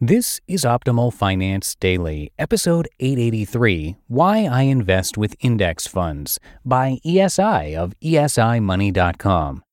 This is Optimal Finance Daily, episode 883 Why I Invest with Index Funds by ESI of esimoney.com.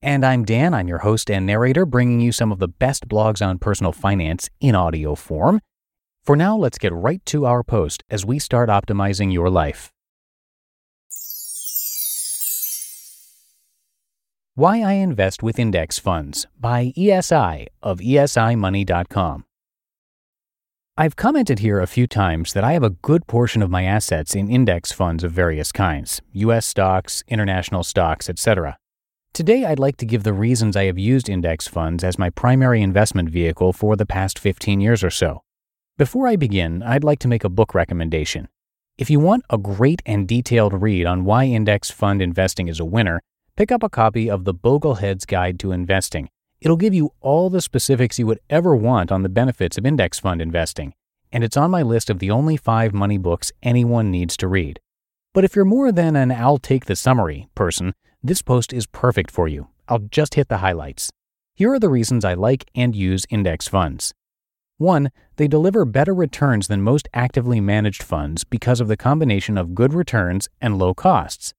And I'm Dan, I'm your host and narrator, bringing you some of the best blogs on personal finance in audio form. For now, let's get right to our post as we start optimizing your life. Why I Invest with Index Funds by ESI of esimoney.com. I've commented here a few times that I have a good portion of my assets in index funds of various kinds US stocks, international stocks, etc. Today, I'd like to give the reasons I have used index funds as my primary investment vehicle for the past 15 years or so. Before I begin, I'd like to make a book recommendation. If you want a great and detailed read on why index fund investing is a winner, pick up a copy of The Boglehead's Guide to Investing It'll give you all the specifics you would ever want on the benefits of index fund investing, and it's on my list of the only five money books anyone needs to read. But if you're more than an I'll take the summary person, this post is perfect for you. I'll just hit the highlights. Here are the reasons I like and use index funds. 1. They deliver better returns than most actively managed funds because of the combination of good returns and low costs.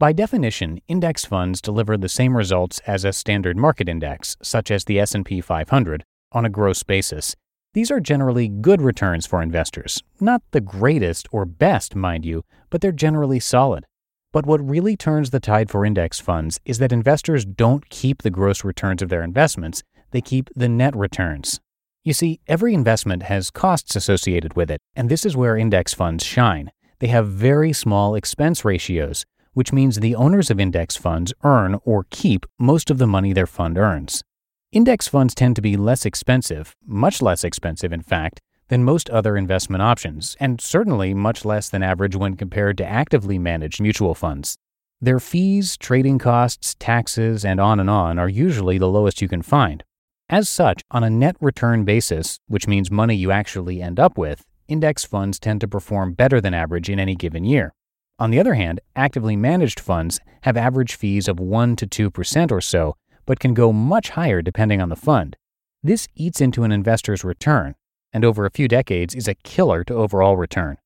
By definition, index funds deliver the same results as a standard market index, such as the S&P 500, on a gross basis. These are generally good returns for investors. Not the greatest or best, mind you, but they're generally solid. But what really turns the tide for index funds is that investors don't keep the gross returns of their investments, they keep the net returns. You see, every investment has costs associated with it, and this is where index funds shine. They have very small expense ratios, which means the owners of index funds earn or keep most of the money their fund earns. Index funds tend to be less expensive, much less expensive, in fact, than most other investment options, and certainly much less than average when compared to actively managed mutual funds. Their fees, trading costs, taxes, and on and on are usually the lowest you can find. As such, on a net return basis, which means money you actually end up with, index funds tend to perform better than average in any given year. On the other hand, actively managed funds have average fees of 1 to 2% or so, but can go much higher depending on the fund. This eats into an investor's return, and over a few decades is a killer to overall return.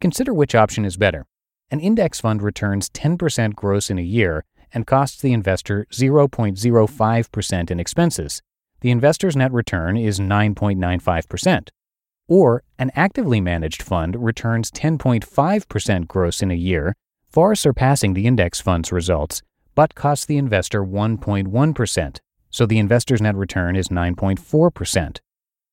Consider which option is better. An index fund returns 10% gross in a year and costs the investor 0.05% in expenses. The investor's net return is 9.95%. Or an actively managed fund returns 10.5% gross in a year, far surpassing the index fund's results, but costs the investor 1.1%, so the investor's net return is 9.4%.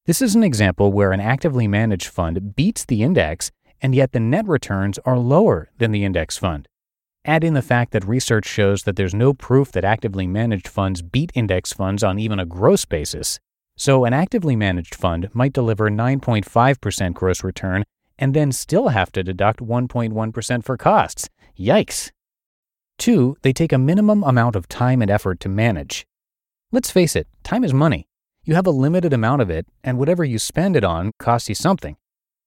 This is an example where an actively managed fund beats the index, and yet the net returns are lower than the index fund. Add in the fact that research shows that there's no proof that actively managed funds beat index funds on even a gross basis, so, an actively managed fund might deliver 9.5% gross return and then still have to deduct 1.1% for costs. Yikes! Two, they take a minimum amount of time and effort to manage. Let's face it, time is money. You have a limited amount of it, and whatever you spend it on costs you something.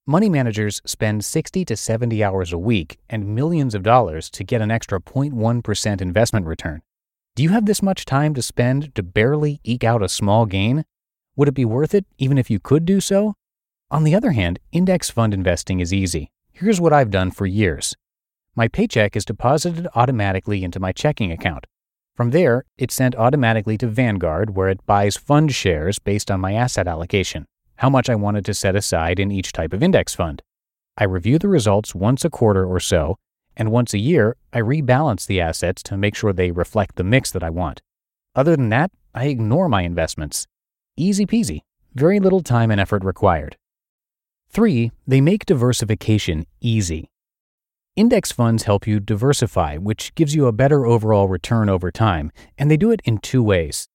Money managers spend 60 to 70 hours a week and millions of dollars to get an extra 0.1% investment return. Do you have this much time to spend to barely eke out a small gain? Would it be worth it even if you could do so? On the other hand, index fund investing is easy. Here's what I've done for years my paycheck is deposited automatically into my checking account. From there, it's sent automatically to Vanguard, where it buys fund shares based on my asset allocation, how much I wanted to set aside in each type of index fund. I review the results once a quarter or so, and once a year, I rebalance the assets to make sure they reflect the mix that I want. Other than that, I ignore my investments. Easy peasy, very little time and effort required. 3. They make diversification easy. Index funds help you diversify, which gives you a better overall return over time, and they do it in two ways.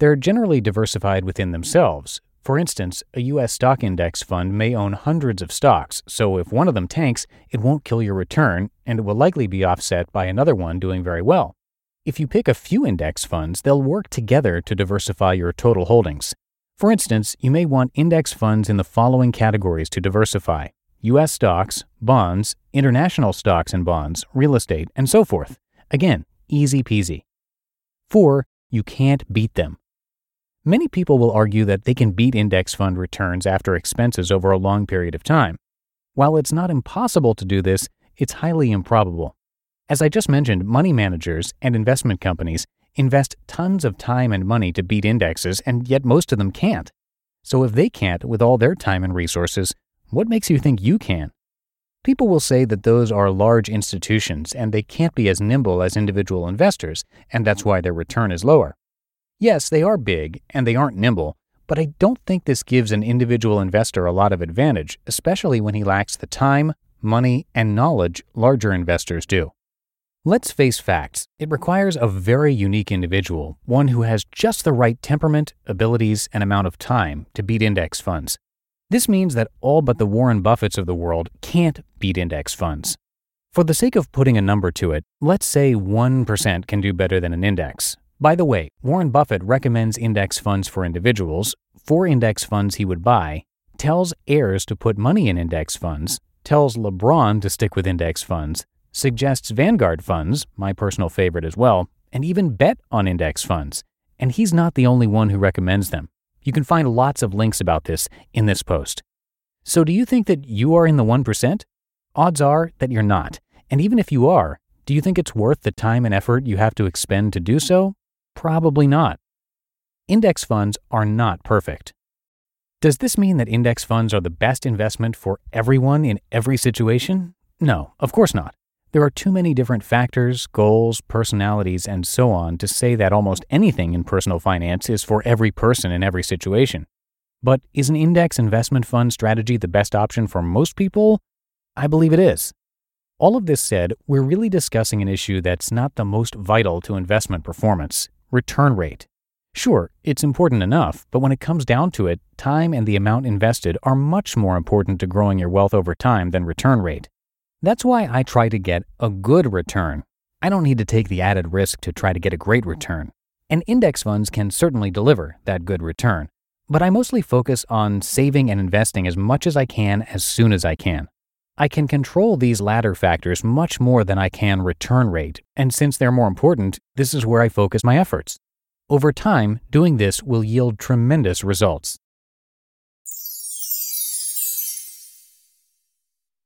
They're generally diversified within themselves. For instance, a US stock index fund may own hundreds of stocks, so if one of them tanks, it won't kill your return, and it will likely be offset by another one doing very well. If you pick a few index funds, they'll work together to diversify your total holdings. For instance, you may want index funds in the following categories to diversify U.S. stocks, bonds, international stocks and bonds, real estate, and so forth. Again, easy peasy. 4. You can't beat them. Many people will argue that they can beat index fund returns after expenses over a long period of time. While it's not impossible to do this, it's highly improbable. As I just mentioned, money managers and investment companies invest tons of time and money to beat indexes, and yet most of them can't. So if they can't with all their time and resources, what makes you think you can? People will say that those are large institutions and they can't be as nimble as individual investors, and that's why their return is lower. Yes, they are big and they aren't nimble, but I don't think this gives an individual investor a lot of advantage, especially when he lacks the time, money, and knowledge larger investors do. Let's face facts. It requires a very unique individual, one who has just the right temperament, abilities, and amount of time to beat index funds. This means that all but the Warren Buffetts of the world can't beat index funds. For the sake of putting a number to it, let's say 1% can do better than an index. By the way, Warren Buffett recommends index funds for individuals, four index funds he would buy, tells heirs to put money in index funds, tells LeBron to stick with index funds, suggests Vanguard funds, my personal favorite as well, and even bet on index funds. And he's not the only one who recommends them. You can find lots of links about this in this post. So, do you think that you are in the 1%? Odds are that you're not. And even if you are, do you think it's worth the time and effort you have to expend to do so? Probably not. Index funds are not perfect. Does this mean that index funds are the best investment for everyone in every situation? No, of course not. There are too many different factors, goals, personalities, and so on to say that almost anything in personal finance is for every person in every situation. But is an index investment fund strategy the best option for most people? I believe it is. All of this said, we're really discussing an issue that's not the most vital to investment performance return rate. Sure, it's important enough, but when it comes down to it, time and the amount invested are much more important to growing your wealth over time than return rate. That's why I try to get a good return. I don't need to take the added risk to try to get a great return. And index funds can certainly deliver that good return. But I mostly focus on saving and investing as much as I can as soon as I can. I can control these latter factors much more than I can return rate, and since they're more important, this is where I focus my efforts. Over time, doing this will yield tremendous results.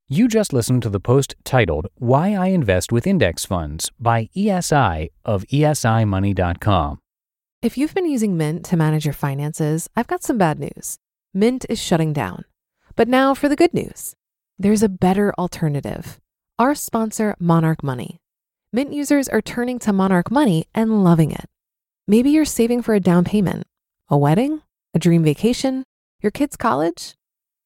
You just listened to the post titled Why I Invest with Index Funds by ESI of esimoney.com. If you've been using Mint to manage your finances, I've got some bad news. Mint is shutting down. But now for the good news there's a better alternative. Our sponsor, Monarch Money. Mint users are turning to Monarch Money and loving it. Maybe you're saving for a down payment, a wedding, a dream vacation, your kid's college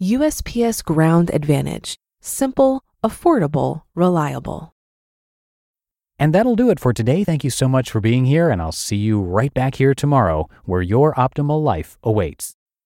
USPS Ground Advantage. Simple, affordable, reliable. And that'll do it for today. Thank you so much for being here, and I'll see you right back here tomorrow where your optimal life awaits.